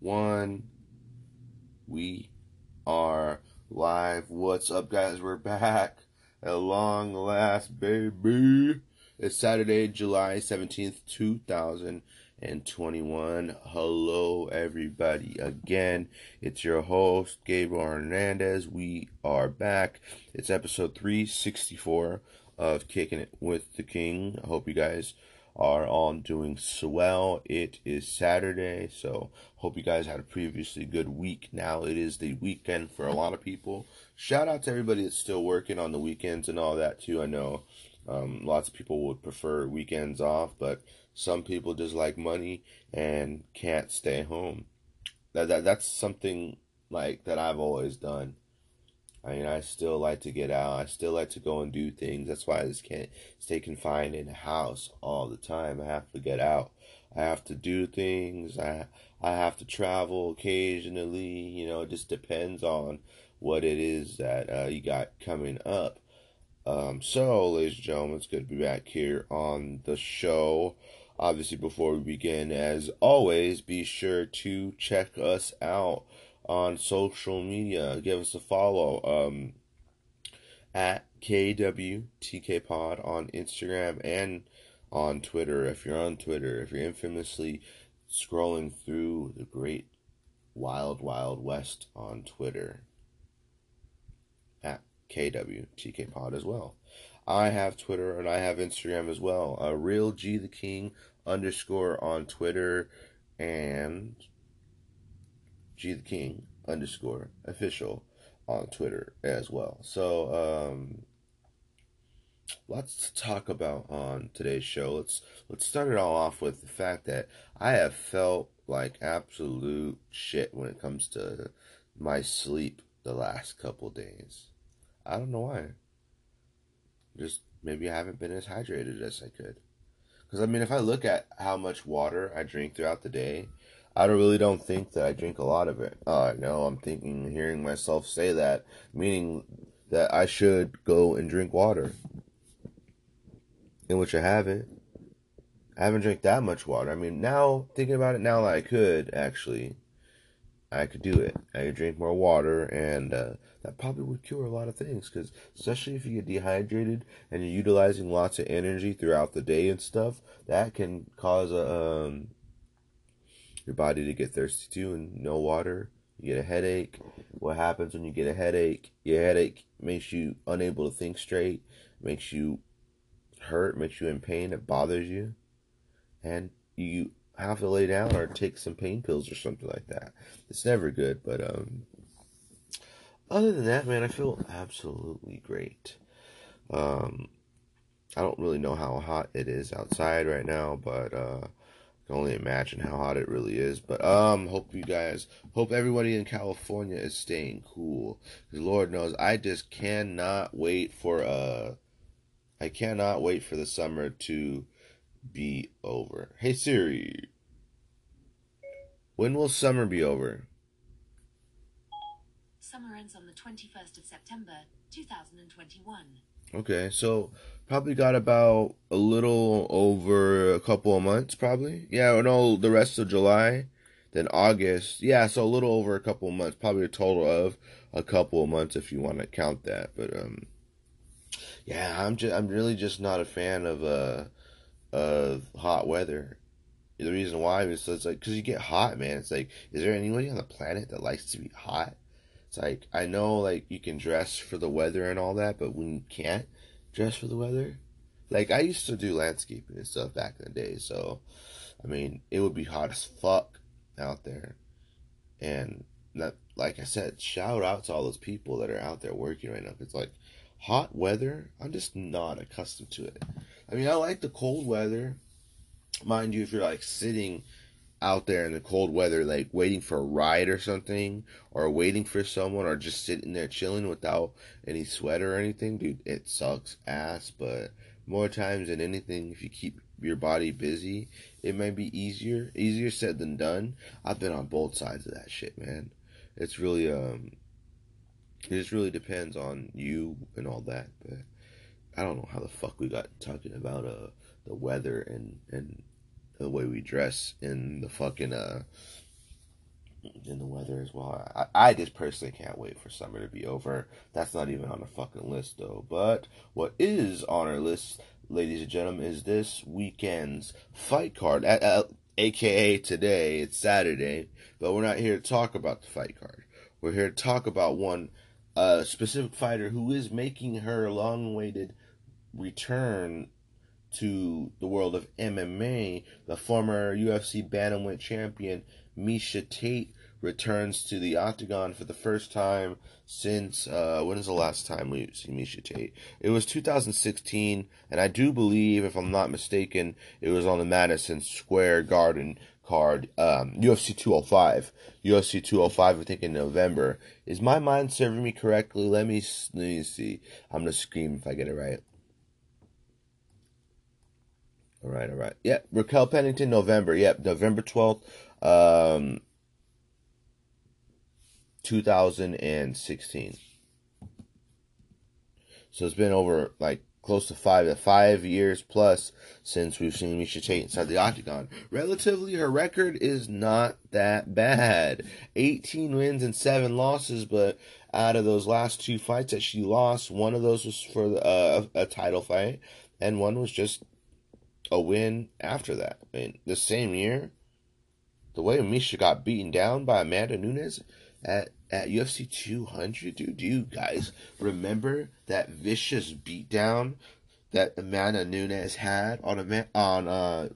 One. We are live. What's up, guys? We're back at long last, baby. It's Saturday, July 17th, 2021. Hello, everybody. Again, it's your host, Gabriel Hernandez. We are back. It's episode 364 of Kicking It with the King. I hope you guys are all doing swell. It is Saturday, so hope you guys had a previously good week. Now it is the weekend for a lot of people. Shout out to everybody that's still working on the weekends and all that too. I know um, lots of people would prefer weekends off, but some people just like money and can't stay home. That, that that's something like that I've always done. I mean, I still like to get out. I still like to go and do things. That's why I just can't stay confined in a house all the time. I have to get out. I have to do things. I I have to travel occasionally. You know, it just depends on what it is that uh, you got coming up. Um, so, ladies and gentlemen, it's good to be back here on the show. Obviously, before we begin, as always, be sure to check us out on social media. Give us a follow um, at KWTK Pod on Instagram and on Twitter. If you're on Twitter, if you're infamously scrolling through the great wild, wild west on Twitter, at KWTK Pod as well. I have Twitter and I have Instagram as well. Uh, Real G the King underscore on Twitter and G the King underscore official on Twitter as well. So um lots to talk about on today's show. Let's let's start it all off with the fact that I have felt like absolute shit when it comes to my sleep the last couple days. I don't know why. Just maybe I haven't been as hydrated as I could. Because I mean, if I look at how much water I drink throughout the day, I don't really don't think that I drink a lot of it. Uh, no, I'm thinking, hearing myself say that, meaning that I should go and drink water. In which I haven't. I haven't drank that much water. I mean, now thinking about it, now that I could actually, I could do it. I could drink more water, and uh, that probably would cure a lot of things. Because especially if you get dehydrated and you're utilizing lots of energy throughout the day and stuff, that can cause a um, your body to get thirsty too and no water. You get a headache. What happens when you get a headache? Your headache makes you unable to think straight, makes you hurt, makes you in pain, it bothers you. And you have to lay down or take some pain pills or something like that. It's never good, but um other than that, man, I feel absolutely great. Um I don't really know how hot it is outside right now, but uh can only imagine how hot it really is. But um, hope you guys, hope everybody in California is staying cool. Cause Lord knows, I just cannot wait for uh, I cannot wait for the summer to be over. Hey Siri, when will summer be over? Summer ends on the 21st of September, 2021. Okay, so probably got about a little over a couple of months, probably. Yeah, no, the rest of July, then August. Yeah, so a little over a couple of months, probably a total of a couple of months if you want to count that. But um, yeah, I'm just I'm really just not a fan of uh of hot weather. The reason why is it's like because you get hot, man. It's like, is there anybody on the planet that likes to be hot? It's like I know like you can dress for the weather and all that, but when you can't dress for the weather, like I used to do landscaping and stuff back in the day, so I mean it would be hot as fuck out there, and that like I said, shout out to all those people that are out there working right now. It's like hot weather, I'm just not accustomed to it. I mean, I like the cold weather, mind you, if you're like sitting out there in the cold weather, like waiting for a ride or something, or waiting for someone, or just sitting there chilling without any sweater or anything, dude, it sucks ass. But more times than anything, if you keep your body busy, it might be easier. Easier said than done. I've been on both sides of that shit, man. It's really um, it just really depends on you and all that. But I don't know how the fuck we got talking about uh the weather and and the way we dress in the fucking uh in the weather as well. I, I just personally can't wait for summer to be over. That's not even on the fucking list though. But what is on our list, ladies and gentlemen, is this weekend's fight card. AKA today, it's Saturday, but we're not here to talk about the fight card. We're here to talk about one uh, specific fighter who is making her long awaited return to the world of MMA, the former UFC bantamweight champion Miesha Tate returns to the octagon for the first time since uh, when is the last time we see Miesha Tate? It was 2016, and I do believe, if I'm not mistaken, it was on the Madison Square Garden card, um, UFC 205. UFC 205, I think in November. Is my mind serving me correctly? Let me, let me see. I'm gonna scream if I get it right. All right, all right. Yep, Raquel Pennington, November. Yep, November 12th, um, 2016. So it's been over like close to five five years plus since we've seen Miesha Tate inside the octagon. Relatively, her record is not that bad. 18 wins and seven losses, but out of those last two fights that she lost, one of those was for uh, a title fight, and one was just a win after that. I mean, the same year, the way Miesha got beaten down by Amanda Nunes at at UFC 200, dude. Do you guys remember that vicious beatdown that Amanda Nunes had on a on uh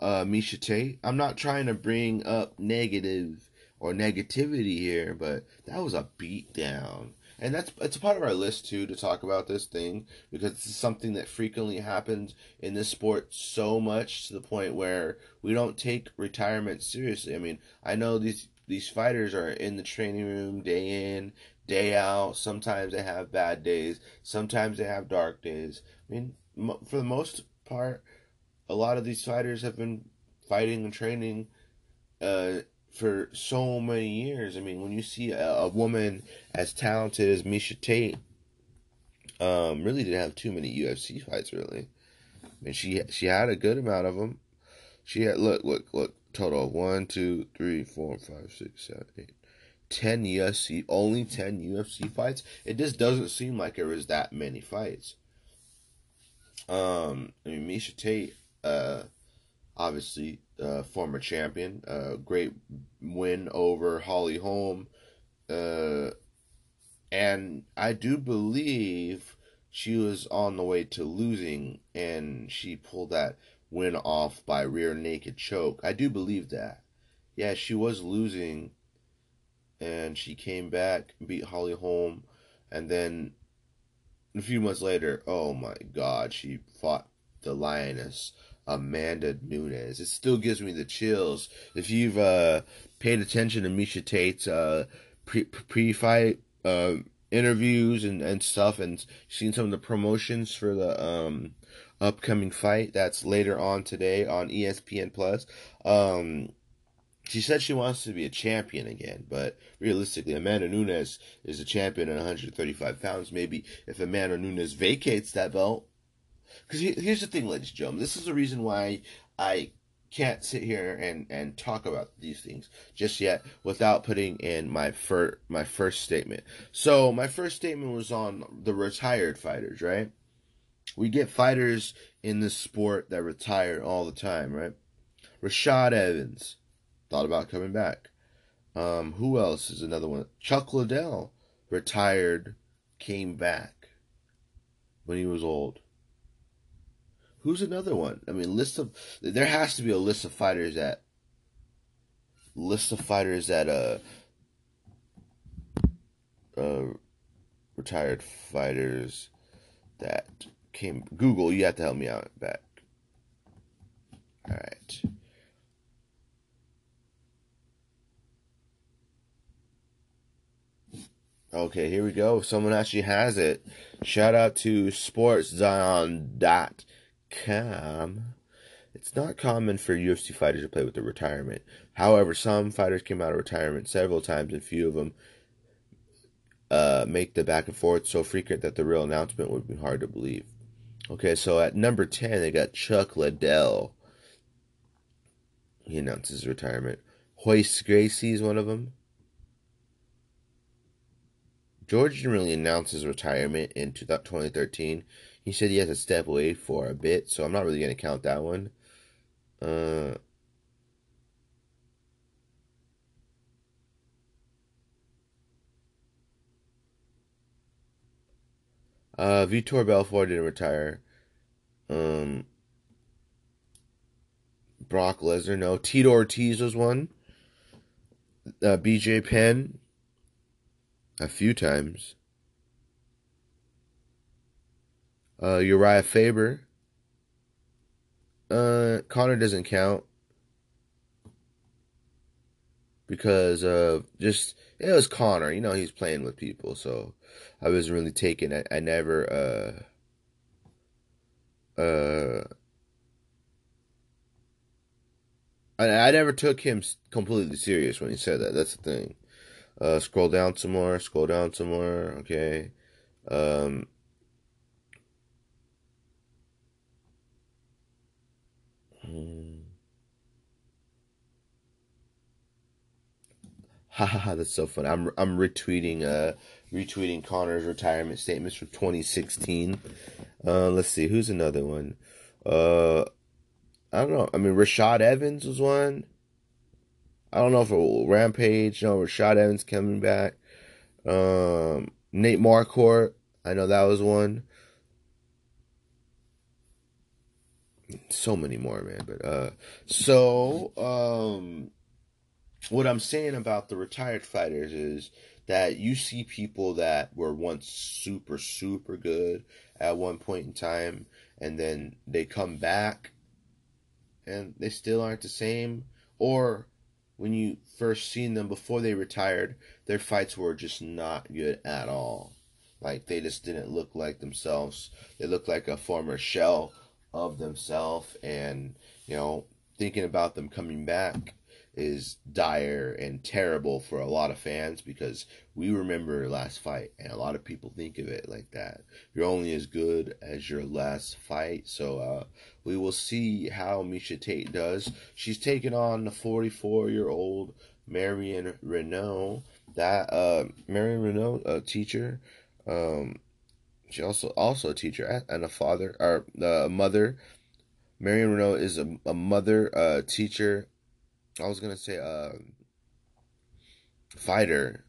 uh Miesha Tate? I'm not trying to bring up negative or negativity here, but that was a beatdown and that's it's a part of our list too to talk about this thing because it's something that frequently happens in this sport so much to the point where we don't take retirement seriously. I mean, I know these these fighters are in the training room day in, day out. Sometimes they have bad days, sometimes they have dark days. I mean, for the most part, a lot of these fighters have been fighting and training uh, for so many years. I mean, when you see a, a woman as talented as Miesha Tate, um, really didn't have too many UFC fights. Really, I mean, she she had a good amount of them. She had look look look total one two three four five six seven eight. 10 UFC, only 10 UFC fights. It just doesn't seem like there was that many fights. Um, I mean, Miesha Tate, uh, obviously uh, former champion. Uh, great win over Holly Holm. Uh, and I do believe she was on the way to losing and she pulled that win off by rear naked choke. I do believe that. Yeah, she was losing and she came back, beat Holly Holm, and then a few months later, oh my god, she fought the Lioness Amanda Nunes. It still gives me the chills. If you've uh, paid attention to Miesha Tate's uh, pre fight uh, interviews and, and stuff and seen some of the promotions for the um, upcoming fight that's later on today on ESPN Plus, um, She said she wants to be a champion again, but realistically, Amanda Nunes is a champion at 135 pounds. Maybe if Amanda Nunes vacates that belt, because here's the thing, ladies and gentlemen, this is the reason why I can't sit here and, and talk about these things just yet without putting in my first my first statement. So my first statement was on the retired fighters, right? We get fighters in this sport that retire all the time, right? Rashad Evans thought about coming back. Um, who else is another one? Chuck Liddell retired, came back when he was old. Who's another one? I mean, list of there has to be a list of fighters that list of fighters that uh uh retired fighters that came Google, you have to help me out back. All right. Okay, here we go. Someone actually has it. Shout out to sportszion.com. It's not common for UFC fighters to play with their retirement. However, some fighters came out of retirement several times, and few of them uh, make the back and forth so frequent that the real announcement would be hard to believe. Okay, so at number 10, they got Chuck Liddell. He announces his retirement. Royce Gracie is one of them. George didn't really announce his retirement in 2013. He said he has to step away for a bit, so I'm not really going to count that one. Uh, uh, Vitor Belfort didn't retire. Um, Brock Lesnar, no. Tito Ortiz was one. Uh, BJ Penn, a few times. Uh, Uriah Faber. Uh, Conor doesn't count because uh, just it was Conor. You know, he's playing with people, so I wasn't really taken. it. I never uh uh. I, I never took him completely serious when he said that. That's the thing. Uh, scroll down some more. Scroll down some more. Okay. Um, Ha ha ha! That's so funny. I'm I'm retweeting uh retweeting Conor's retirement statements from 2016. Uh, let's see who's another one. Uh, I don't know. I mean, Rashad Evans was one. I don't know if it Rampage. You know, Rashad Evans coming back. Um, Nate Marquardt. I know that was one. So many more, man. But uh, so um what I'm saying about the retired fighters is that you see people that were once super, super good at one point in time, and then they come back and they still aren't the same. Or when you first seen them before they retired, their fights were just not good at all. Like they just didn't look like themselves. They looked like a former shell of themselves, and you know, thinking about them coming back is dire and terrible for a lot of fans because we remember last fight and a lot of people think of it like that. You're only as good as your last fight. So uh, we will see how Miesha Tate does. She's taking on the 44 year old Marion Reneau. That uh, Marion Reneau, a teacher. Um, she also also a teacher and a father or a uh, mother. Marion Reneau is a, a mother, a teacher, I was gonna say uh, fighter.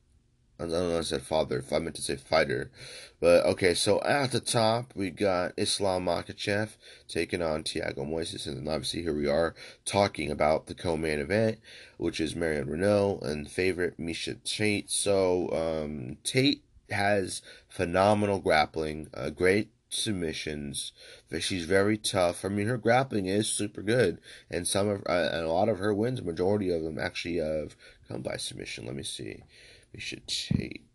I don't know. I said father. If I meant to say fighter, but okay. So at the top we got Islam Makhachev taking on Thiago Moises, and then obviously here we are talking about the co-main event, which is Marion Reneau and favorite Miesha Tate. So um, Tate has phenomenal grappling, uh, great submissions. She's very tough. I mean, her grappling is super good, and some of uh, and a lot of her wins, majority of them actually have come by submission. Let me see. We should take.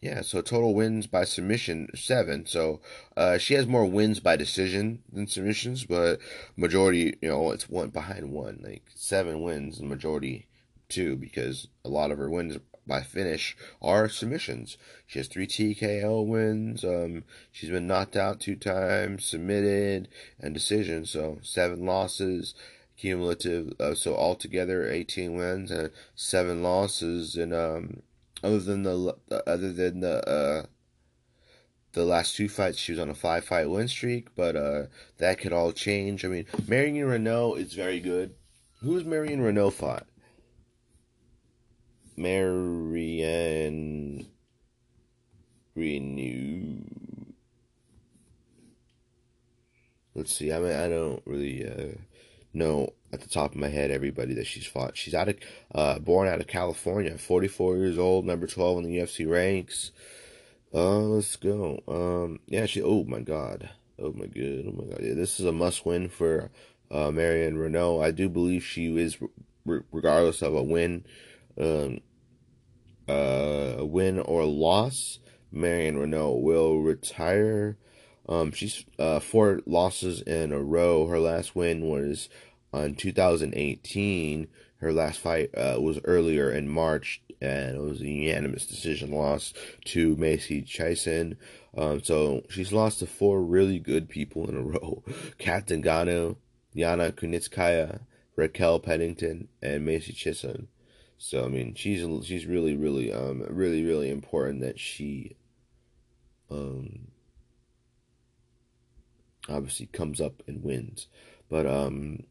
Yeah, so total wins by submission seven. So uh, she has more wins by decision than submissions, but majority, you know, it's one behind one, like seven wins and majority two because a lot of her wins by finish are submissions. She has three TKO wins. Um, she's been knocked out two times, submitted, and decision. So seven losses cumulative. Uh, so altogether, 18 wins and seven losses. And um, other than the other than the uh, the last two fights, she was on a five fight win streak. But uh, that could all change. I mean, Marion Reneau is very good. Who's Marion Reneau fought? Marion Reneau. Let's see. I mean, I don't really uh, know at the top of my head everybody that she's fought. She's out of uh, born out of California, 44 years old, number 12 in the UFC ranks. Uh, let's go. Um, yeah, she. Oh my God. Oh my God. Oh my God. Yeah, this is a must win for uh, Marion Reneau. I do believe she is, regardless of a win, um, uh, win or loss, Marion Reneau will retire. Um, she's uh, four losses in a row. Her last win was on 2018. Her last fight uh, was earlier in March, and it was a unanimous decision loss to Macy Chiasson. Um, so she's lost to four really good people in a row: Cat Zingano, Yana Kunitskaya, Raquel Pennington, and Macy Chiasson. So I mean, she's she's really really um really really important that she um obviously comes up and wins. But um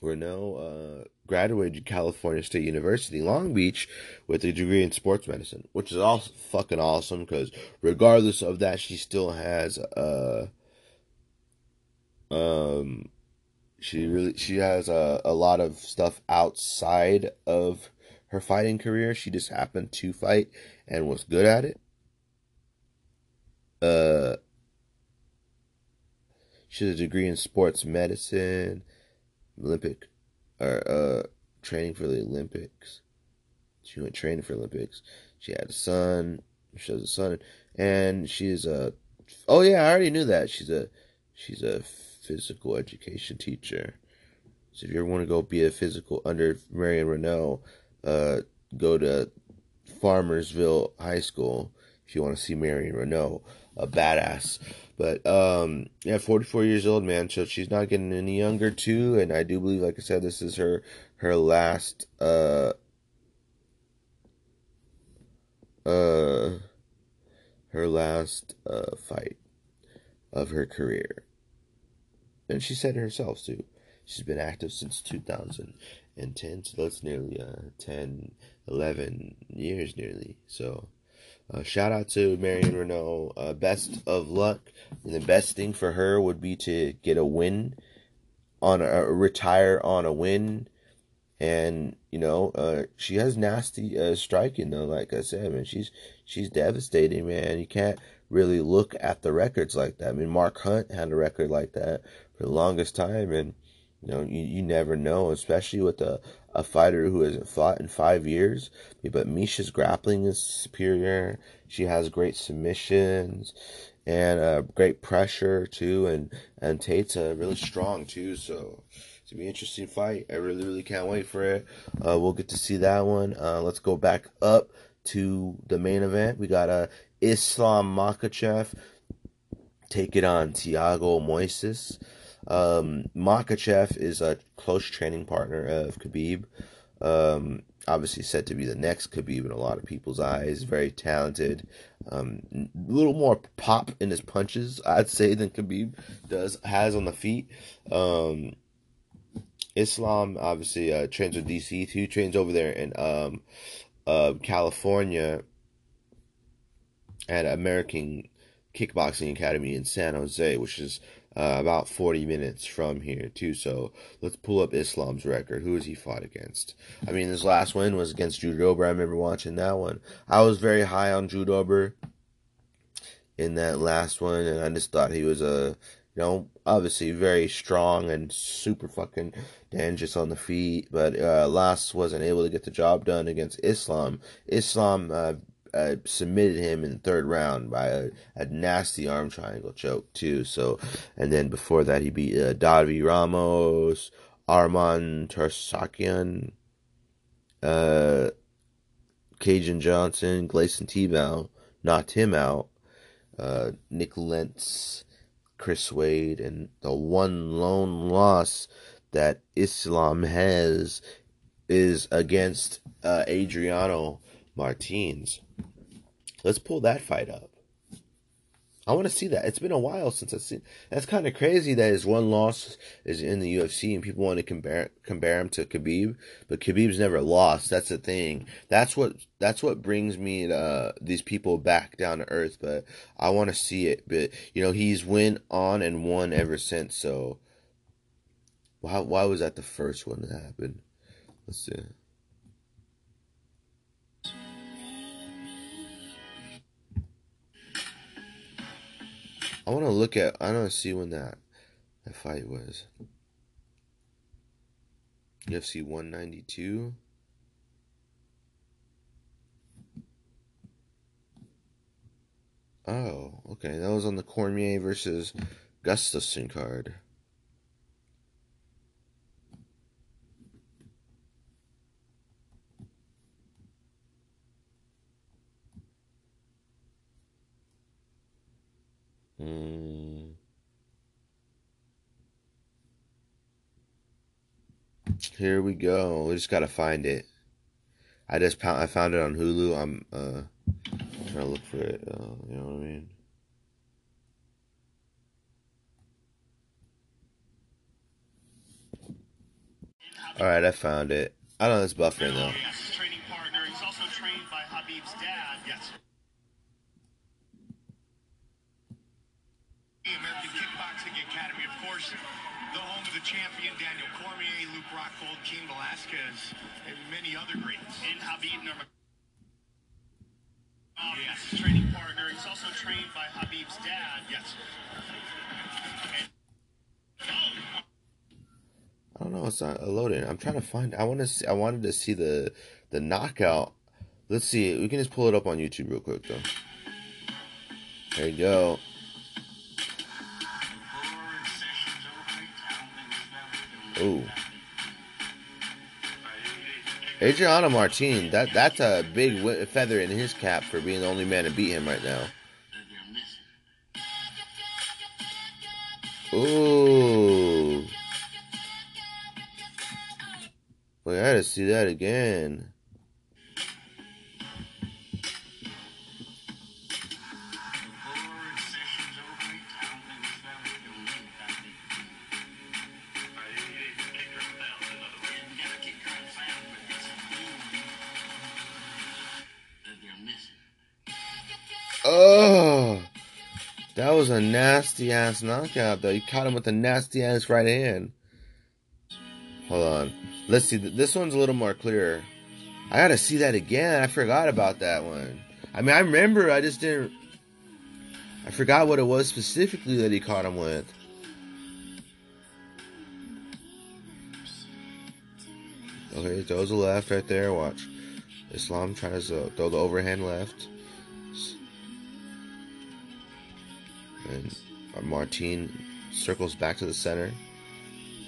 Reneau uh, graduated California State University, Long Beach, with a degree in sports medicine, which is all fucking awesome because regardless of that, she still has uh um she really she has a, a lot of stuff outside of her fighting career. She just happened to fight and was good at it. Uh she has a degree in sports medicine, Olympic or uh training for the Olympics. She went training for Olympics. She had a son. She has a son, and she's a. Oh yeah, I already knew that. She's a, she's a physical education teacher. So if you ever want to go be a physical under Marion Reneau, uh, go to Farmersville High School if you want to see Marion Reneau, a badass. But um, yeah, 44 years old, man. So she's not getting any younger too. And I do believe, like I said, this is her her last uh uh her last uh fight of her career. And she said herself too. She's been active since 2010, so that's nearly uh, 10, 11 years nearly. So, uh, shout out to Marion Reneau. Uh, best of luck. And the best thing for her would be to get a win on a retire on a win. And you know, uh, she has nasty uh, striking though. Like I said, man, she's she's devastating, man. You can't really look at the records like that. I mean, Mark Hunt had a record like that for the longest time, and you know, you, you never know, especially with a, a fighter who hasn't fought in five years. But Miesha's grappling is superior. She has great submissions and uh, great pressure too, and and Tate's uh, really strong too. So it's gonna be an interesting fight. I really really can't wait for it. Uh, we'll get to see that one. Uh, let's go back up to the main event. We got uh, Islam Makhachev take it on Thiago Moises. Um, Makhachev is a close training partner of Khabib. Um, obviously said to be the next Khabib in a lot of people's eyes. Very talented. Um, a little more pop in his punches, I'd say, than Khabib does has on the feet. Um, Islam obviously uh, trains with DC too. Trains over there in um, uh, California at American Kickboxing Academy in San Jose, which is uh, about 40 minutes from here too. So let's pull up Islam's record. Who has he fought against? I mean, his last win was against Drew Dober. I remember watching that one. I was very high on Drew Dober in that last one, and I just thought he was a, you know, obviously very strong and super fucking dangerous on the feet. But uh, last wasn't able to get the job done against Islam. Islam uh, uh, submitted him in the third round by a, a, nasty arm triangle choke too. So, and then before that, he beat uh, Davi Ramos, Arman Tsarukyan, uh, Kajan Johnson, Gleison Tibau knocked him out. Uh, Nik Lentz, Chris Wade, and the one lone loss that Islam has is against uh, Adriano Martins. Let's pull that fight up. I want to see that. It's been a while since I've seen. That's kind of crazy that his one loss is in the UFC and people want to compare compare him to Khabib, but Khabib's never lost. That's the thing. That's what that's what brings me uh, these people back down to earth. But I want to see it. But you know, he's went on and won ever since. So why why was that the first one that happened? Let's see. I want to look at. I want to see when that that fight was. UFC 192. Oh, okay. That was on the Cormier versus Gustafsson card. Mm. Here we go. We just gotta find it. I just found I found it on Hulu. I'm uh trying to look for it. Uh, you know what I mean? All right, I found it. I don't know it's buffering though. Champion Daniel Cormier, Luke Rockhold, Cain Velasquez, and many other greats. And Khabib Nurmagomedov. Um, yes, training partner. He's also trained by Khabib's dad. Yes. I don't know. It's not loading. I'm trying to find. I want to. See, I wanted to see the the knockout. Let's see. We can just pull it up on YouTube real quick though. There you go. Ooh. Adriano Martin, that that's a big feather in his cap for being the only man to beat him right now. Ooh. Wait, I gotta see that again. Oh, that was a nasty ass knockout, though. You caught him with a nasty ass right hand. Hold on. Let's see. This one's a little more clear. I gotta see that again. I forgot about that one. I mean, I remember. I just didn't. I forgot what it was specifically that he caught him with. Okay, throws a left right there. Watch. Islam tries to throw the overhand left. And Martin circles back to the center.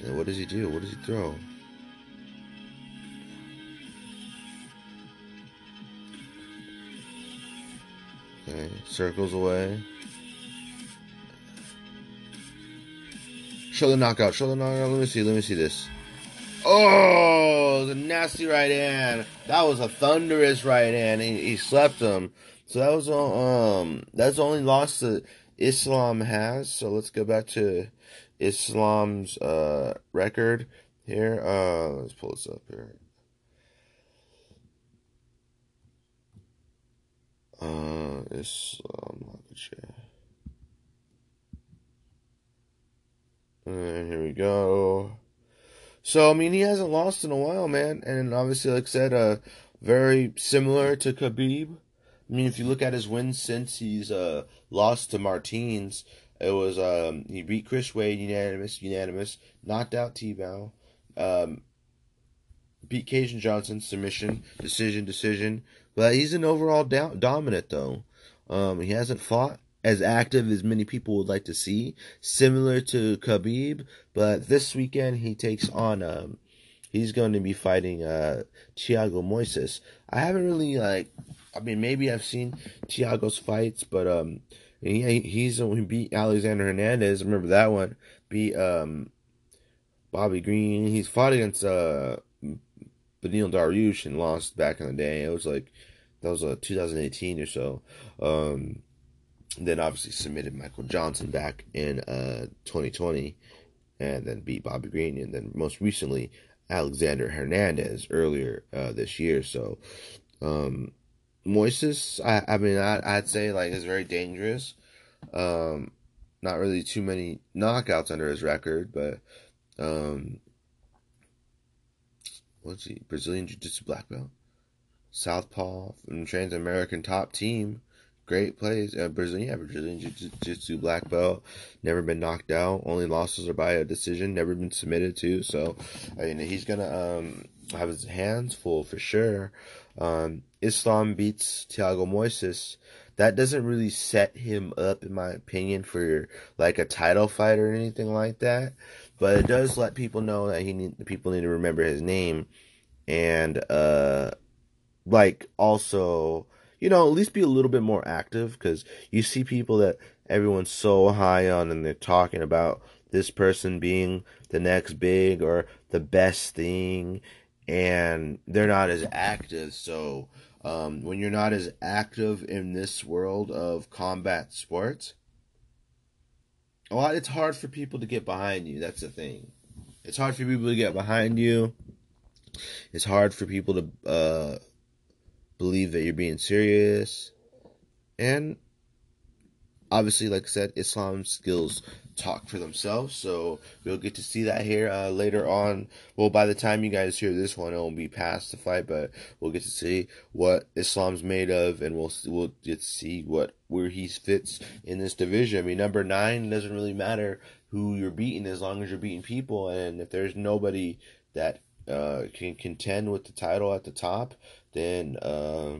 And what does he do? What does he throw? Okay, circles away. Show the knockout. Show the knockout. Let me see. Let me see this. Oh, the nasty right hand. That was a thunderous right hand. He, he slept him. So that was um that's only loss that Islam has. So let's go back to Islam's uh record here. Uh let's pull this up here. Uh Islam And here we go. So I mean, he hasn't lost in a while, man, and obviously, like I said, uh, very similar to Khabib. I mean, if you look at his wins since he's uh lost to Martins, it was um he beat Chris Wade unanimous, unanimous, knocked out Tibau, um, beat Kajan Johnson submission, decision, decision. But he's an overall do- dominant though. Um, he hasn't fought as active as many people would like to see, similar to Khabib. But this weekend he takes on um, he's going to be fighting uh Thiago Moises. I haven't really like, I mean maybe I've seen Thiago's fights, but um, he he's he beat Alexander Hernandez. Remember that one? Beat um Bobby Green. He's fought against uh Beneil Dariush and lost back in the day. It was like that was uh 2018 or so. Um, then obviously submitted Michael Johnson back in uh 2020, and then beat Bobby Green, and then most recently Alexander Hernandez earlier uh, this year. So, um, Moises, I, I mean, I, would say like is very dangerous. Um, not really too many knockouts under his record, but um, what's he? Brazilian Jiu Jitsu black belt, Southpaw from Trans American top team. Great plays. Uh, Brazilian, yeah, Brazilian Jiu Jitsu black belt. Never been knocked out. Only losses are by a decision. Never been submitted to. So, I mean, he's gonna um, have his hands full for sure. Um, Islam beats Thiago Moises. That doesn't really set him up, in my opinion, for like a title fight or anything like that. But it does let people know that he need people need to remember his name, and uh, like also you know, at least be a little bit more active because you see people that everyone's so high on and they're talking about this person being the next big or the best thing and they're not as active. So, um, when you're not as active in this world of combat sports, a lot it's hard for people to get behind you. That's the thing. It's hard for people to get behind you. It's hard for people to uh, believe that you're being serious. And obviously, like I said, Islam skills talk for themselves. So we'll get to see that here uh, later on. Well, by the time you guys hear this one, it will be past the fight, but we'll get to see what Islam's made of, and we'll we'll get to see what where he fits in this division. I mean, number nine doesn't really matter who you're beating as long as you're beating people, and if there's nobody that uh, can contend with the title at the top, then uh,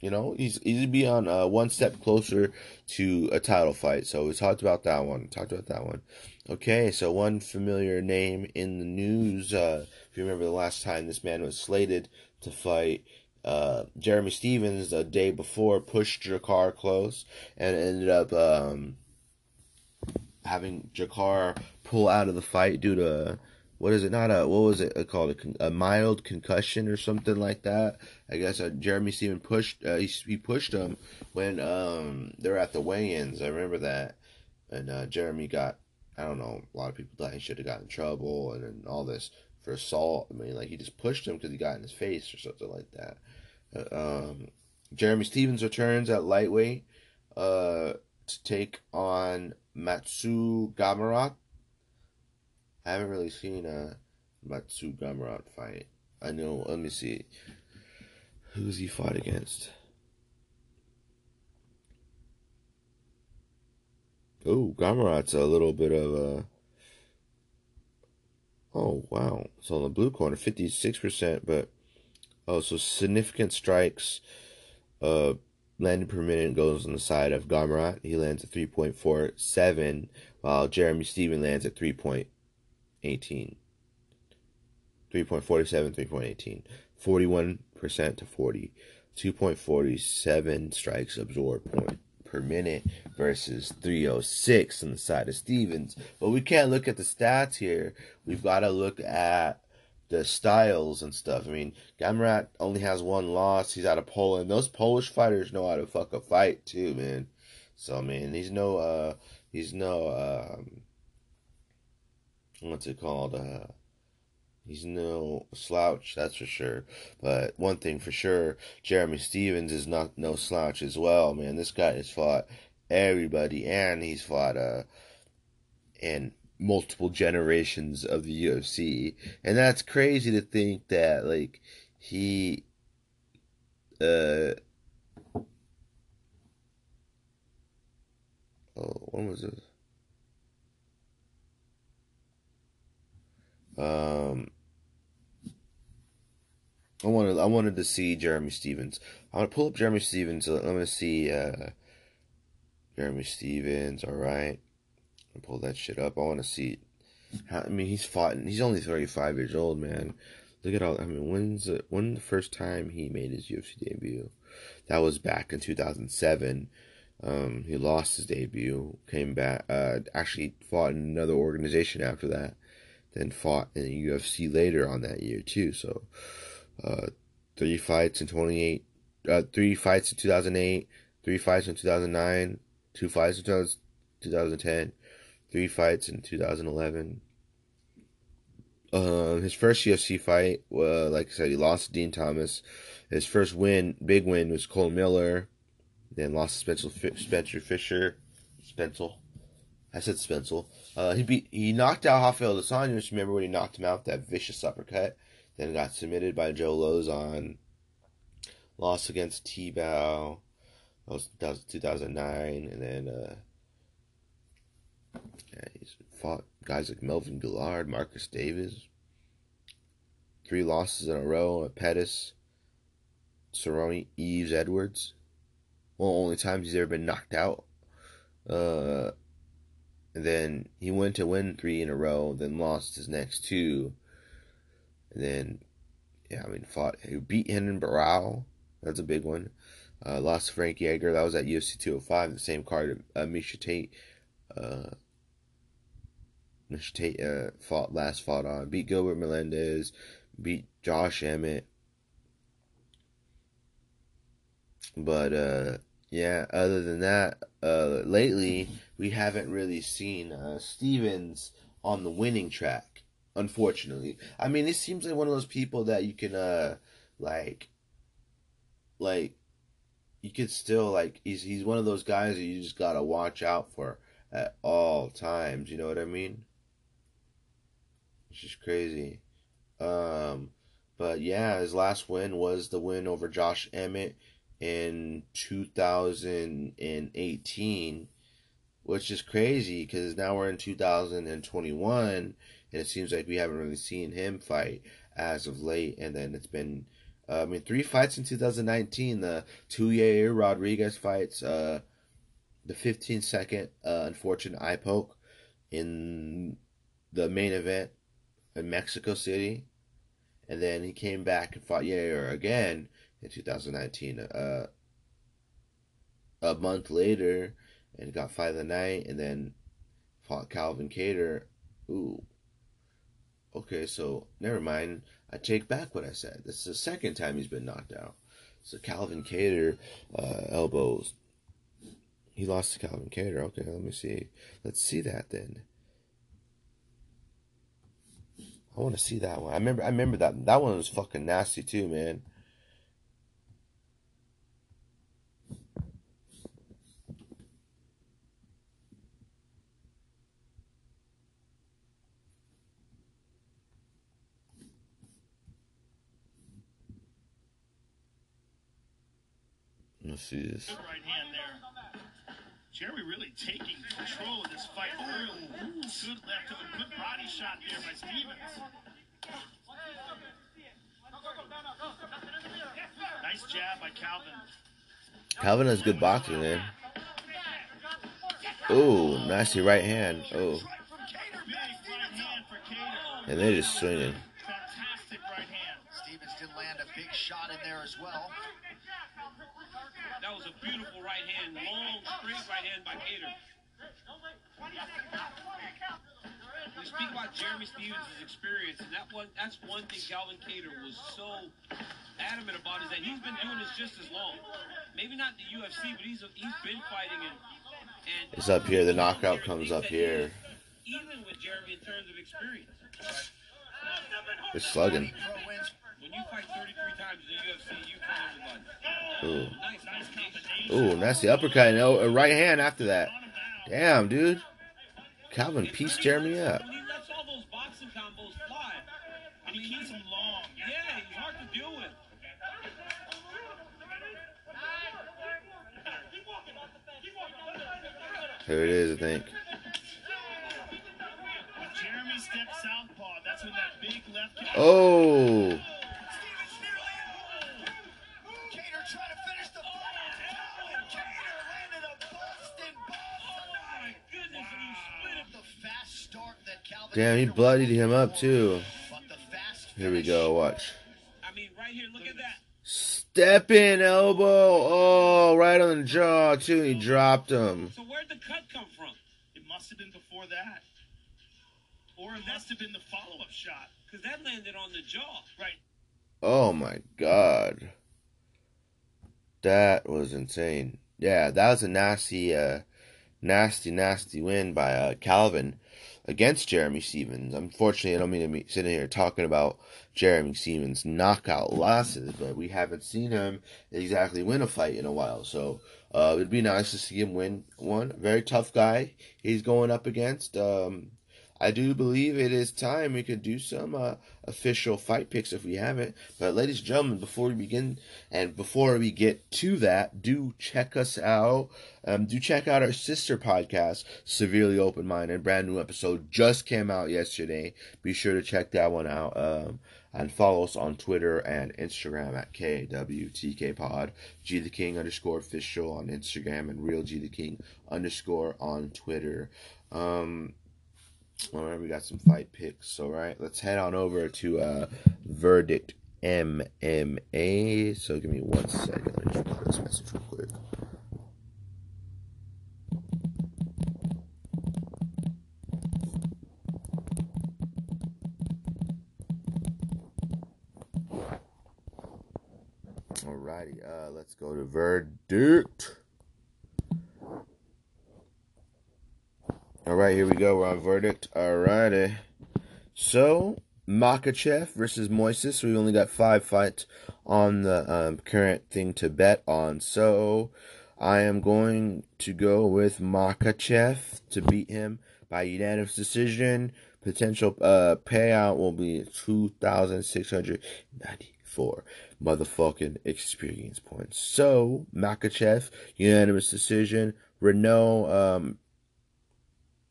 you know he's he's be on uh, one step closer to a title fight. So we talked about that one. Talked about that one. Okay, so one familiar name in the news. Uh, if you remember the last time this man was slated to fight. Uh, Jeremy Stephens the day before pushed Drakkar Klose and ended up um, having Drakkar pull out of the fight due to what is it? Not a what was it called? A, a mild concussion or something like that. I guess uh, Jeremy Steven pushed uh, he, he pushed him when um they're at the weigh-ins. I remember that, and uh, Jeremy got I don't know. A lot of people thought he should have gotten in trouble and, and all this for assault. I mean, like he just pushed him because he got in his face or something like that. Uh, um, Jeremy Stephens returns at lightweight uh, to take on Mateusz Gamrot I haven't really seen a Mateusz Gamrot fight. I know. Let me see. Who's he fought against? Oh, Gamrot's a little bit of a. Oh wow! So on the blue corner, fifty six percent, but oh, so significant strikes. Uh, landed per minute goes on the side of Gamrot. He lands at three point four seven, while Jeremy Steven lands at three point 18. 3.47, 3.18. 41% to 40. 2.47 strikes absorbed point per minute versus 306 on the side of Stephens. But we can't look at the stats here. We've got to look at the styles and stuff. I mean, Gamrot only has one loss. He's out of Poland. Those Polish fighters know how to fuck a fight too, man. So, I mean, he's no, uh, he's no, um, what's it called? Uh, he's no slouch, that's for sure. But one thing for sure, Jeremy Stephens is not no slouch as well, man. This guy has fought everybody, and he's fought uh, in multiple generations of the UFC, and that's crazy to think that like he. Uh, oh, when was this? Um, I wanted I wanted to see Jeremy Stephens. I'm gonna pull up Jeremy Stephens. I'm gonna see uh, Jeremy Stephens. All right, pull that shit up. I want to see. How, I mean, he's fought. He's only 35 years old, man. Look at all. I mean, when's the, when the first time he made his UFC debut? That was back in 2007. Um, he lost his debut, came back, uh, actually fought in another organization after that, then fought in the UFC later on that year too. So, uh, three fights in 28, uh, three fights in 2008, three fights in 2009, two fights in 2010, three fights in 2011. Uh, his first UFC fight, uh, like I said, he lost to Din Thomas. His first win, big win, was Cole Miller. Then lost to Spencer, Spencer Fisher. Spencel. I said Spencel. Uh, he beat, he knocked out Rafael dos Anjos. Remember when he knocked him out that vicious uppercut? Then got submitted by Joe Lauzon. Lost against Tibau. That was, 2009. And then uh, yeah, he's fought guys like Melvin Guillard, Marcus Davis. Three losses in a row Pettis, Cerrone, Yves, Edwards. Well, only times he's ever been knocked out. Uh, and then he went to win three in a row, then lost his next two. And then, yeah, I mean, fought, beat Renan Barão. That's a big one. Uh, lost to Frankie Edgar. That was at UFC 205, the same card. Uh, Miesha Tate. Uh, Miesha Tate uh, fought last fought on. Beat Gilbert Melendez. Beat Josh Emmett. But uh, yeah, other than that, uh, lately we haven't really seen uh, Stephens on the winning track. Unfortunately, I mean, it seems like one of those people that you can, uh, like, like, you could still like. He's he's one of those guys that you just gotta watch out for at all times. You know what I mean? It's just crazy. Um, but yeah, his last win was the win over Josh Emmett in 2018, which is crazy because now we're in 2021 and it seems like we haven't really seen him fight as of late. And then it's been, uh, I mean, three fights in 2019 the two Yair Rodriguez fights, uh, the 15 second uh, unfortunate eye poke in the main event in Mexico City. And then he came back and fought Yair again in 2019. Uh, a month later, and got fight of the night, and then fought Calvin Kattar. Ooh. Okay, so never mind. I take back what I said. This is the second time he's been knocked out. So Calvin Kattar uh, elbows. He lost to Calvin Kattar. Okay, let me see. Let's see that then. I want to see that one. I remember. I remember that. That one was fucking nasty too, man. Let's see this. Right hand there. Jeremy really taking control of this fight. Ooh, ooh, good left hook, good body shot there by Stephens. Nice jab by Calvin. Calvin has good boxing, man. Ooh, nasty right hand. Oh, Big right hand for Kattar. and they're just swinging. Fantastic right hand. Stephens did land a big shot in there as well. That was a beautiful right hand, long, straight right hand by Kattar. We speak about Jeremy Stephens' experience, and that one that's one thing Calvin Kattar was so adamant about is that he's been doing this just as long. Maybe not the UFC, but he's he's been fighting and and It's up here. The knockout comes up here. Even with Jeremy in terms of experience. It's slugging. When you fight 33 times in the UFC, you everybody. Ooh. Nice, nice combination. Ooh, nasty uppercut and oh, a right hand after that. Damn, dude. Calvin pieced Jeremy up. When he lets all those boxing combos fly, and he keeps them long. Yeah, he's hard to deal with. Here it is, I think. When Damn, he bloodied him up too. But the fast Here we go, watch. I mean, right here, look at that. Step in elbow. Oh, right on the jaw too. He dropped him. So where'd the cut come from? It must have been before that. Or it must have been the follow up shot. Because that landed on the jaw. Right. Oh my god. That was insane. Yeah, that was a nasty, uh, nasty, nasty win by uh, Calvin against Jeremy Stephens. Unfortunately, I don't mean to be sitting here talking about Jeremy Stephens' knockout losses, but we haven't seen him exactly win a fight in a while. So uh, it'd be nice to see him win one. Very tough guy he's going up against. Um, I do believe it is time we could do some uh, official fight picks if we haven't. But ladies and gentlemen, before we begin and before we get to that, do check us out. Um, do check out our sister podcast, Severely Open Minded. Brand new episode just came out yesterday. Be sure to check that one out. Um, and follow us on Twitter and Instagram at KWTKPod, G the King underscore official on Instagram, and Real G the King underscore on Twitter. Um, all right, we got some fight picks. All right, let's head on over to uh, Verdict MMA. So give me one second. Let me check out this message real quick. Alrighty, uh, let's go to Verdict. Right, here we go. We're on verdict. Alrighty. So, Makhachev versus Moises. We only got five fights on the um, current thing to bet on. So, I am going to go with Makhachev to beat him by unanimous decision. Potential uh, payout will be 2,694 motherfucking experience points. So, Makhachev, unanimous decision. Reneau, um,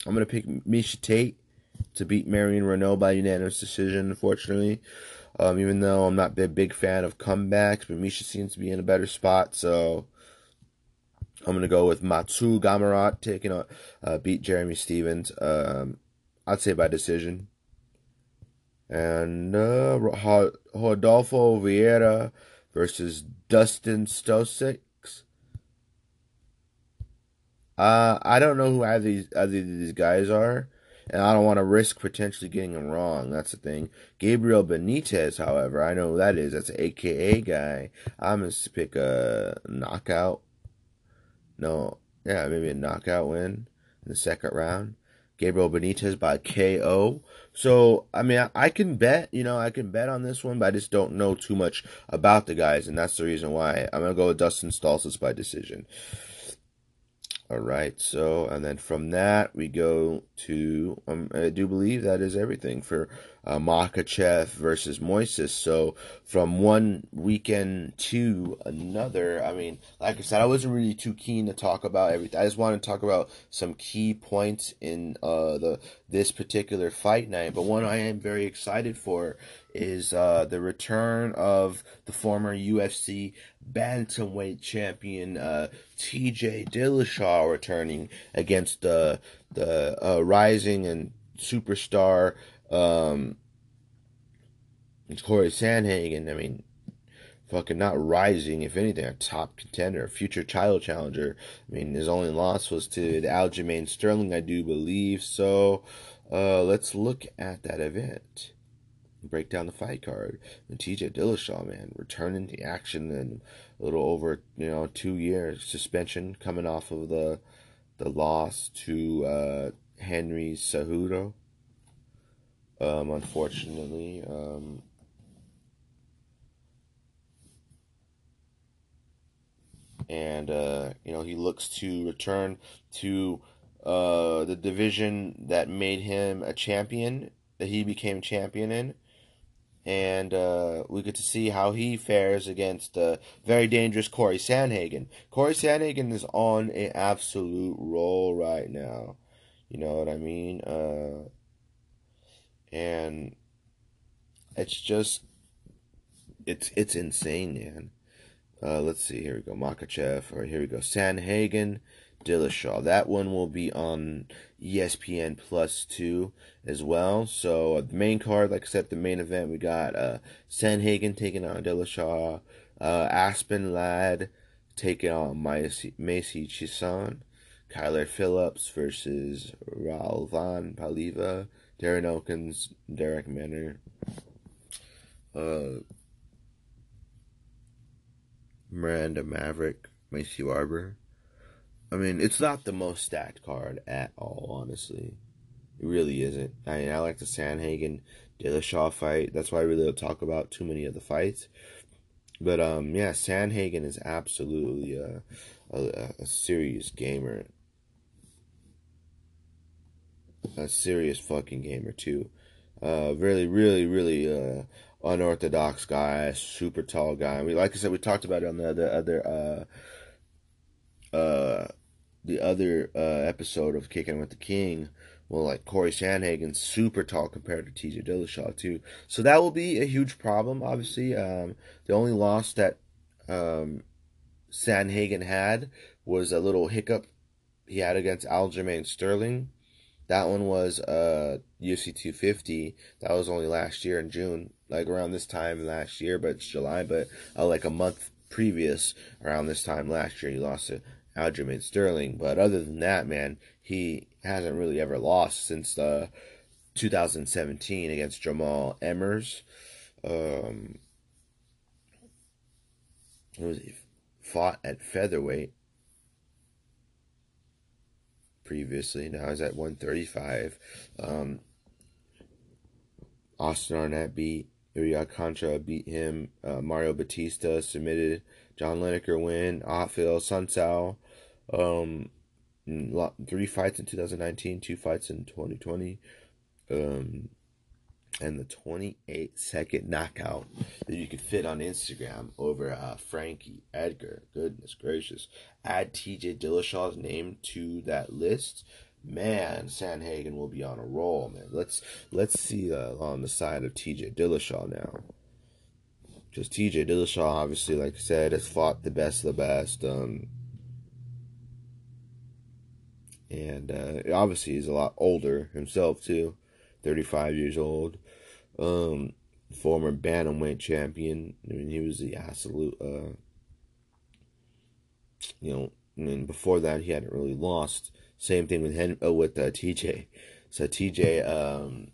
I'm gonna pick Miesha Tate to beat Marion Reneau by unanimous decision. Unfortunately, um, even though I'm not a big fan of comebacks, but Misha seems to be in a better spot, so I'm gonna go with Mateusz Gamrot taking a uh, beat Jeremy Stephens. Um, I'd say by decision. And uh, Rodolfo Vieira versus Dustin Stoltzfus. Uh, I don't know who either these, these guys are, and I don't want to risk potentially getting them wrong. That's the thing. Gabriel Benitez, however, I know who that is. That's an AKA guy. I'm going to pick a knockout. No, yeah, maybe a knockout win in the second round. Gabriel Benitez by KO. So, I mean, I, I can bet, you know, I can bet on this one, but I just don't know too much about the guys, and that's the reason why. I'm going to go with Dustin Stoltzfus by decision. All right, so and then from that we go to um, I do believe that is everything for uh, Makhachev versus Moises. So from one weekend to another, I mean, like I said, I wasn't really too keen to talk about everything. I just wanted to talk about some key points in uh, the this particular fight night. But one I am very excited for is uh, the return of the former UFC bantamweight champion uh, T.J. Dillashaw returning against the the uh, rising and superstar um, Corey Sandhagen. I mean, fucking not rising, if anything, a top contender, future title challenger. I mean, his only loss was to Aljamain Sterling, I do believe. So, uh, let's look at that event break down the fight card. And TJ Dillashaw, man, returning to action in a little over, you know, two years suspension coming off of the the loss to uh, Henry Cejudo. Um, unfortunately, um, and uh, you know he looks to return to uh, the division that made him a champion that he became champion in and uh, we get to see how he fares against the uh, very dangerous Corey Sandhagen. Corey Sandhagen is on an absolute roll right now. You know what I mean? Uh, and it's just it's it's insane, man. Uh, let's see. Here we go. Makhachev. Or here we go. Sandhagen Dillashaw. That one will be on ESPN Plus 2 as well. So, uh, the main card, like I said, the main event, we got uh, Sandhagen taking on Dillashaw, uh, Aspen Ladd taking on Macy, Chiasson, Kyler Phillips versus Raulian Paiva, Darren Elkins, Darrick Minner, uh, Miranda Maverick, Maycee Barber. I mean, it's not the most stacked card at all, honestly. It really isn't. I mean, I like the Sandhagen Dillashaw fight. That's why I really don't talk about too many of the fights. But um, yeah, Sandhagen is absolutely a, a, a serious gamer. A serious fucking gamer too. Uh, really, really, really uh, unorthodox guy, super tall guy. We like I said, we talked about it on the other other uh, uh, the other uh, episode of Kicking with the King. Well, like Corey Sandhagen, super tall compared to T.J. Dillashaw too. So that will be a huge problem. Obviously, um, the only loss that um, Sandhagen had was a little hiccup he had against Aljamain Sterling. That one was uh UFC 250. That was only last year in June, like around this time last year, but it's July. But uh, like a month previous, around this time last year, he lost to Aljamain Sterling. But other than that, man, he hasn't really ever lost since uh 2017 against Jamall Emmers. Um, was he fought at featherweight previously. Now he's at 135. Um, Austin Arnett beat Iuri Alcântara, beat him. Uh, Mario Bautista submitted. John Lineker win. Raphael Assunção. Um, three fights in 2019, two fights in 2020. Um, and the 28 second knockout that you could fit on Instagram over uh, Frankie Edgar. Goodness gracious. Add TJ Dillashaw's name to that list. Man, Sandhagen will be on a roll, man. Let's let's see uh, on the side of TJ Dillashaw now. Because TJ Dillashaw, obviously, like I said, has fought the best of the best. Um, and uh, obviously, he's a lot older himself, too. 35 years old. Um, former bantamweight champion. I mean, he was the absolute. Uh, you know, I mean, before that he hadn't really lost. Same thing with Hen- uh, with uh, TJ. So TJ um,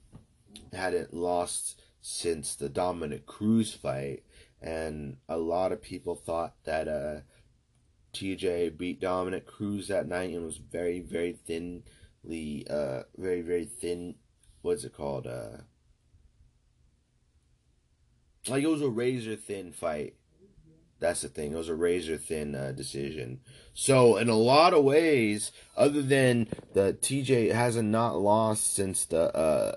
hadn't lost since the Dominick Cruz fight, and a lot of people thought that uh, TJ beat Dominick Cruz that night and was very, very thinly, uh, very, very thin. What's it called? Uh, like it was a razor thin fight. That's the thing. It was a razor thin uh, decision. So in a lot of ways, other than the TJ hasn't not lost since the uh,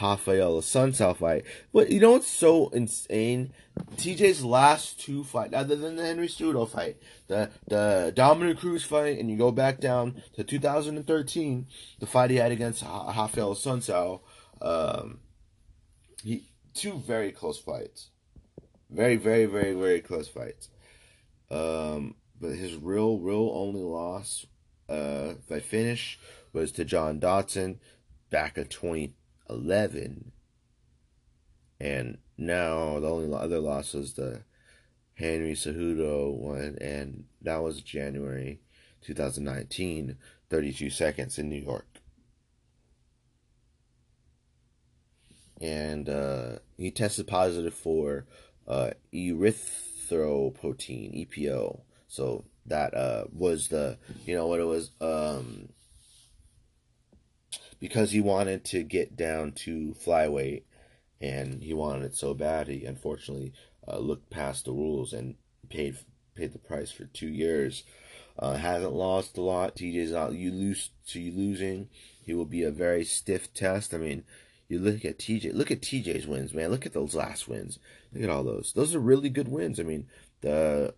Raphael Assunção fight. But you know what's so insane? TJ's last two fights, other than the Henry Cejudo fight, the the Dominick Cruz fight, and you go back down to 2013, the fight he had against Raphael Assunção, um, he two very close fights. Very, very, very, very close fights. Um, but his real, real only loss uh, by finish was to John Dodson back in 2011. And now the only other loss was the Henry Cejudo one, and that was January 2019, 32 seconds in New York. and uh, he tested positive for uh, erythropoietin (EPO). So that uh, was the you know what it was um, because he wanted to get down to flyweight, and he wanted it so bad. He unfortunately uh, looked past the rules and paid paid the price for two years. Uh, hasn't lost a lot. TJ's not you lose to you losing. He will be a very stiff test. I mean, you look at TJ. Look at TJ's wins, man. Look at those last wins. Look at all those. Those are really good wins. I mean, the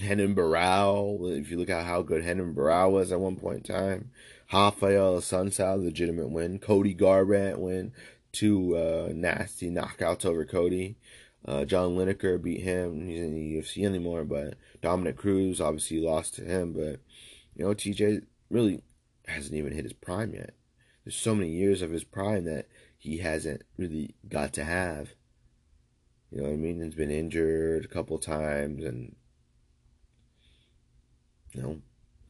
Renan Barão. If you look at how good Renan Barão was at one point in time, Raphael Assunção, legitimate win. Cody Garbrandt win. Two uh, nasty knockouts over Cody. Uh, John Lineker beat him. He's in the UFC anymore, but Dominick Cruz obviously lost to him. But you know, TJ really hasn't even hit his prime yet. There's so many years of his prime that he hasn't really got to have. You know what I mean? He's been injured a couple times and you know,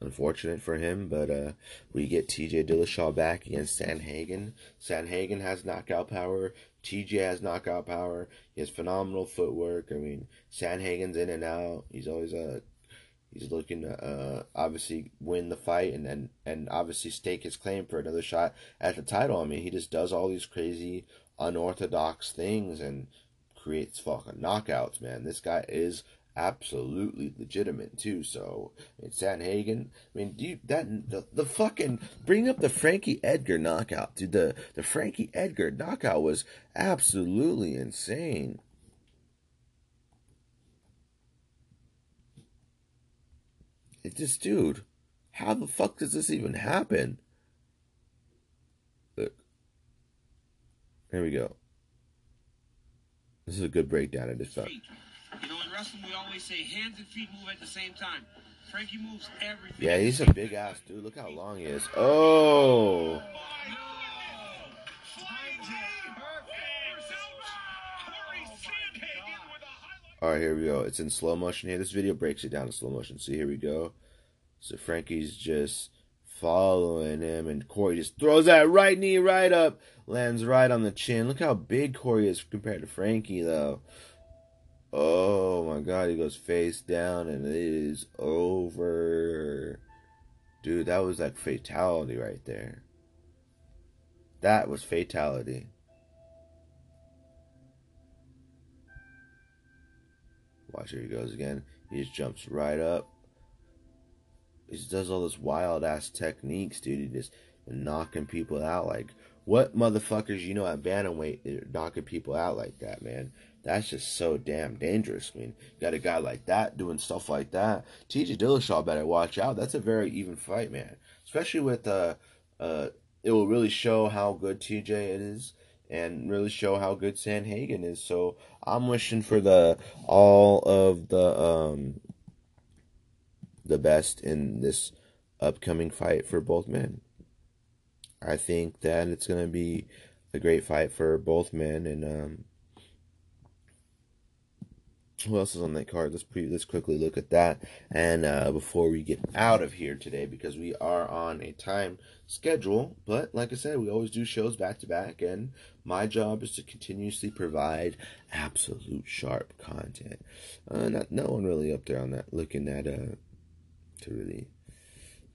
unfortunate for him, but uh, we get TJ Dillashaw back against Sandhagen. Sandhagen has knockout power. TJ has knockout power. He has phenomenal footwork. I mean, Sandhagen's in and out. He's always uh, he's looking to uh, obviously win the fight and, and and obviously stake his claim for another shot at the title. I mean, he just does all these crazy unorthodox things and creates fucking knockouts, man. This guy is absolutely legitimate too. So it's Sandhagen. I mean, do you, that the, the fucking bring up the Frankie Edgar knockout, dude. The the Frankie Edgar knockout was absolutely insane. It just, dude, how the fuck does this even happen? Look, here we go. This is a good breakdown of this fight. You know, in wrestling, we always say hands and feet move at the same time. Frankie moves everything. Yeah, he's a big ass dude. Look how long he is. Oh. All right, here we go. It's in slow motion here. This video breaks it down in slow motion. See, here we go. So Frankie's just following him, and Corey just throws that right knee right up, lands right on the chin. Look how big Corey is compared to Frankie, though. Oh my god, he goes face down, and it is over. Dude, that was like fatality right there. That was fatality. Watch here he goes again. He just jumps right up. He just does all this wild ass techniques, dude. He just knocking people out. Like, what motherfuckers you know at bantamweight knocking people out like that, man? That's just so damn dangerous. I mean, got a guy like that doing stuff like that. TJ Dillashaw better watch out. That's a very even fight, man. Especially with uh uh it will really show how good TJ is and really show how good Sandhagen is. So I'm wishing for the all of the um the best in this upcoming fight for both men. I think that it's gonna be a great fight for both men and um who else is on that card? Let's pre- let's quickly look at that. And uh, before we get out of here today, because we are on a time schedule, but like I said, we always do shows back to back, and my job is to continuously provide absolute sharp content. Uh, not no one really up there on that looking at uh to really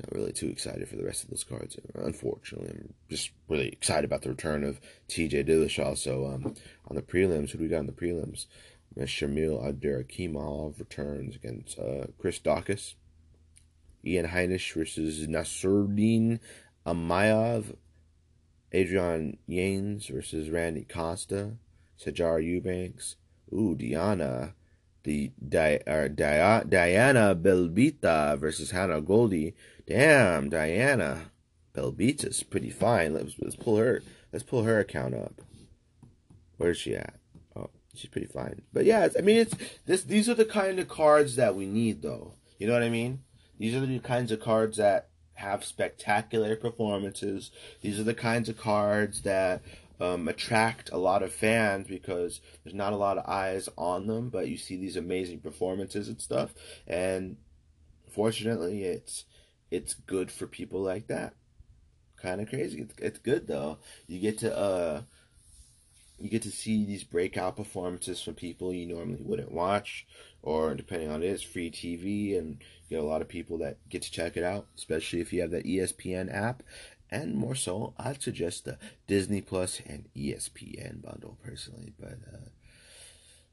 not really too excited for the rest of those cards. Unfortunately, I'm just really excited about the return of T.J. Dillashaw. So um, on the prelims, who do we got on the prelims? Shamil Abdurakhimov returns against uh, Chris Daukaus. Ian Heinisch versus Nassourdine Imavov. Adrian Yanes versus Randy Costa. Sijara Eubanks. Ooh, Diana. The Di- uh, Di- Diana Belbita versus Hannah Goldy. Damn, Diana Belbita's pretty fine. Let's, let's pull her. Let's pull her account up. Where's she at? She's pretty fine. But yeah, I mean, it's this. These are the kind of cards that we need, though. You know what I mean? These are the kinds of cards that have spectacular performances. These are the kinds of cards that um, attract a lot of fans because there's not a lot of eyes on them, but you see these amazing performances and stuff. And fortunately, it's it's good for people like that. Kind of crazy. It's, it's good though. You get to uh you get to see these breakout performances from people you normally wouldn't watch, or depending on it, it's free TV, and you get a lot of people that get to check it out, especially if you have that ESPN app. And more so, I'd suggest the Disney Plus and ESPN bundle personally, but uh,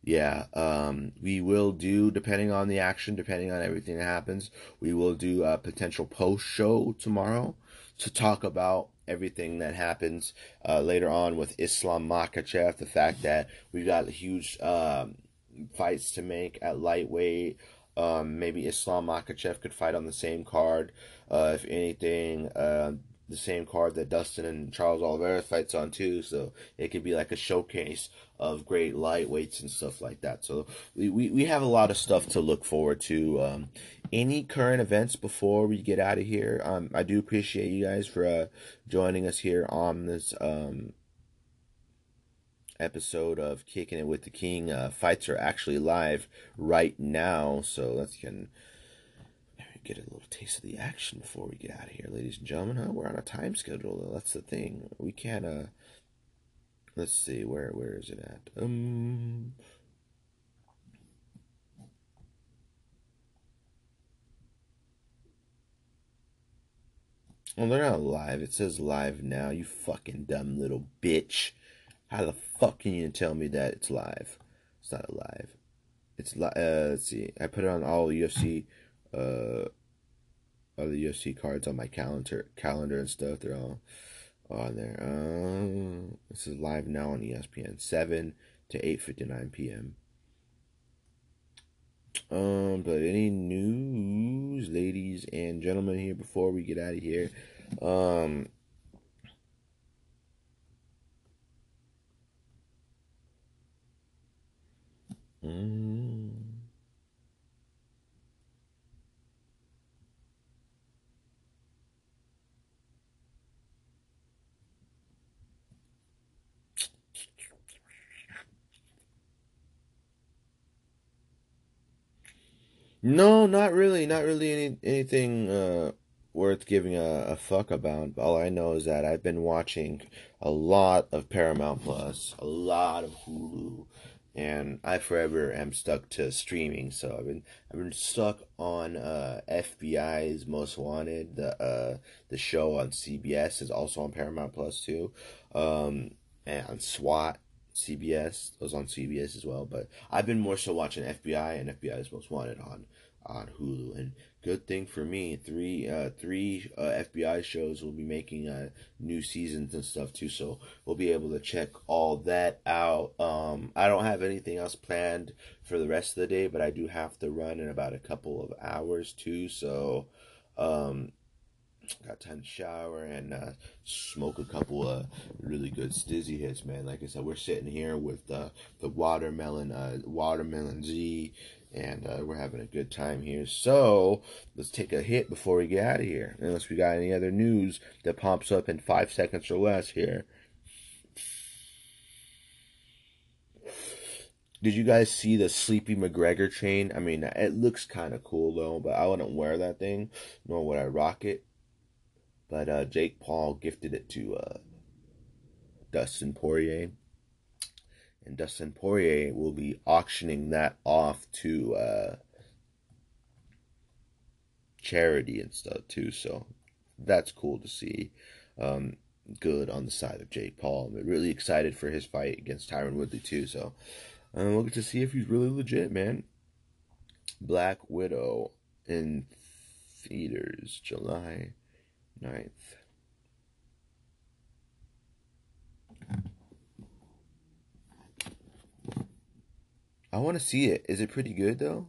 yeah, um, we will do depending on the action, depending on everything that happens. We will do a potential post show tomorrow to talk about everything that happens uh, later on with Islam Makhachev. The fact that we've got huge um, fights to make at lightweight. Um, maybe Islam Makhachev could fight on the same card. Uh, if anything, uh, the same card that Dustin and Charles Oliveira fights on too, so it could be like a showcase of great lightweights and stuff like that. So we, we, we have a lot of stuff to look forward to. Um, any current events before we get out of here? Um, I do appreciate you guys for uh, joining us here on this um, episode of Kicking It with the King. Uh, fights are actually live right now, so let's can get a little taste of the action before we get out of here, ladies and gentlemen. Huh? We're on a time schedule, though. That's the thing. We can't. Uh, let's see where where is it at? Um. Well, they're not live. It says live now. You fucking dumb little bitch. How the fuck can you tell me that it's live? It's not live. It's. Uh, let's see. I put it on all UFC, uh, the UFC cards on my calendar, calendar and stuff. They're all on there. Um, this is live now on ESPN, seven to eight fifty nine p.m. Um, but any news, ladies and gentlemen, here before we get out of here? Um, mm, No, not really. Not really any anything uh, worth giving a, a fuck about. All I know is that I've been watching a lot of Paramount Plus, a lot of Hulu, and I forever am stuck to streaming. So I've been I've been stuck on uh, FBI's Most Wanted. The uh, the show on CBS is also on Paramount Plus too, um, and SWAT. CBS. It was on CBS as well, but I've been more so watching FBI and FBI's Most Wanted on on Hulu. And good thing for me, three uh, three uh, FBI shows will be making uh, new seasons and stuff too, so we'll be able to check all that out. Um, I don't have anything else planned for the rest of the day, but I do have to run in about a couple of hours too, so. Um, got time to shower and uh, smoke a couple of really good stizzy hits, man. Like I said, we're sitting here with the the watermelon uh, watermelon Z, and uh, we're having a good time here. So let's take a hit before we get out of here, unless we got any other news that pops up in five seconds or less here. Did you guys see the Sleepy McGregor chain? I mean, it looks kind of cool though, but I wouldn't wear that thing, nor would I rock it. But uh, Jake Paul gifted it to uh, Dustin Poirier. And Dustin Poirier will be auctioning that off to uh, charity and stuff too. So that's cool to see. Um, good on the side of Jake Paul. I'm really excited for his fight against Tyron Woodley too. So we'll get to see if he's really legit, man. Black Widow in theaters July 9th. I want to see it. Is it pretty good though?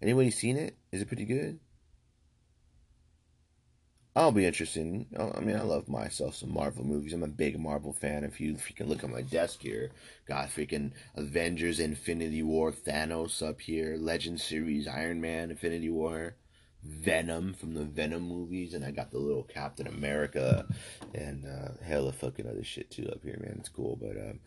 Anybody seen it? Is it pretty good? I'll be interested. Oh, I mean, I love myself some Marvel movies. I'm a big Marvel fan. If you can look at my desk here, got freaking Avengers, Infinity War, Thanos up here, Legend series, Iron Man, Infinity War. Venom from the Venom movies, and I got the little Captain America and uh, hella fucking other shit too up here, man. It's cool. But, um,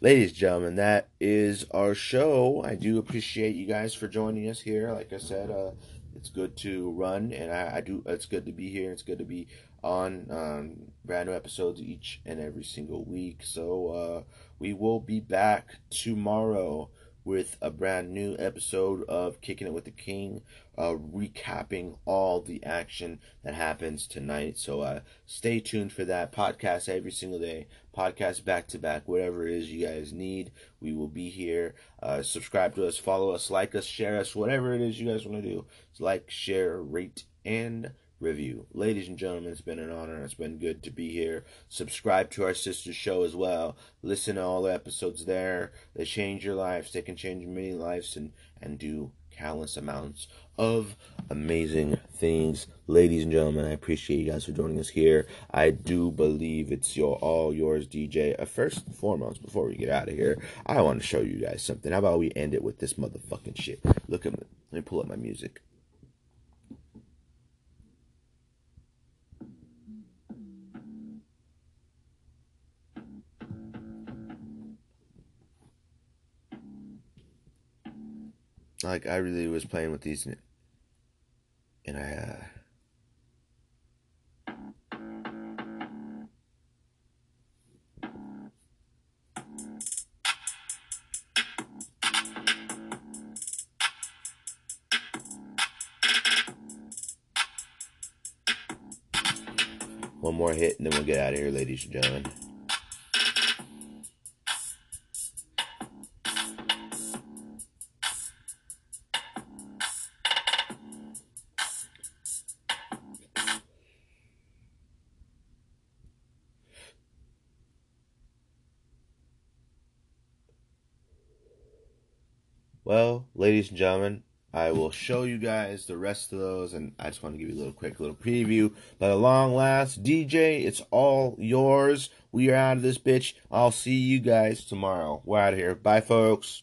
ladies and gentlemen, that is our show. I do appreciate you guys for joining us here. Like I said, uh, it's good to run, and I, I, do. It's good to be here. It's good to be on um, brand new episodes each and every single week. So uh, we will be back tomorrow with a brand new episode of Kicking It with the King, uh, recapping all the action that happens tonight. So uh, stay tuned for that podcast every single day, podcast back to back, whatever it is you guys need. We will be here. Uh, subscribe to us, follow us, like us, share us, whatever it is you guys want to do. Like, share, rate, and review. Ladies and gentlemen, it's been an honor. It's been good to be here. Subscribe to our sister show as well. Listen to all the episodes there. They change your lives. They can change many lives and, and do countless amounts of amazing things. Ladies and gentlemen, I appreciate you guys for joining us here. I do believe it's your all yours, DJ. Uh, first and foremost, before we get out of here, I want to show you guys something. How about we end it with this motherfucking shit? Look at me. Let me pull up my music. Like I really was playing with these, and I. Uh, One more hit and then we'll get out of here, ladies and gentlemen. Ladies and gentlemen, I will show you guys the rest of those, and I just want to give you a little quick little preview. But at long last, DJ, it's all yours. We are out of this bitch. I'll see you guys tomorrow. We're out of here. Bye, folks.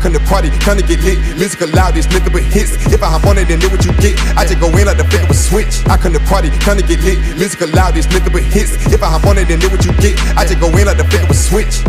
Come to party, come to get lit. Music loud, it's nothing but hits. If I hop on it, then know what you get. I just go in like the flick of a switch. I come to party, come to get lit. Music loud, it's nothing but hits. If I hop on it, then know what you get. I just go in like the flick of a switch.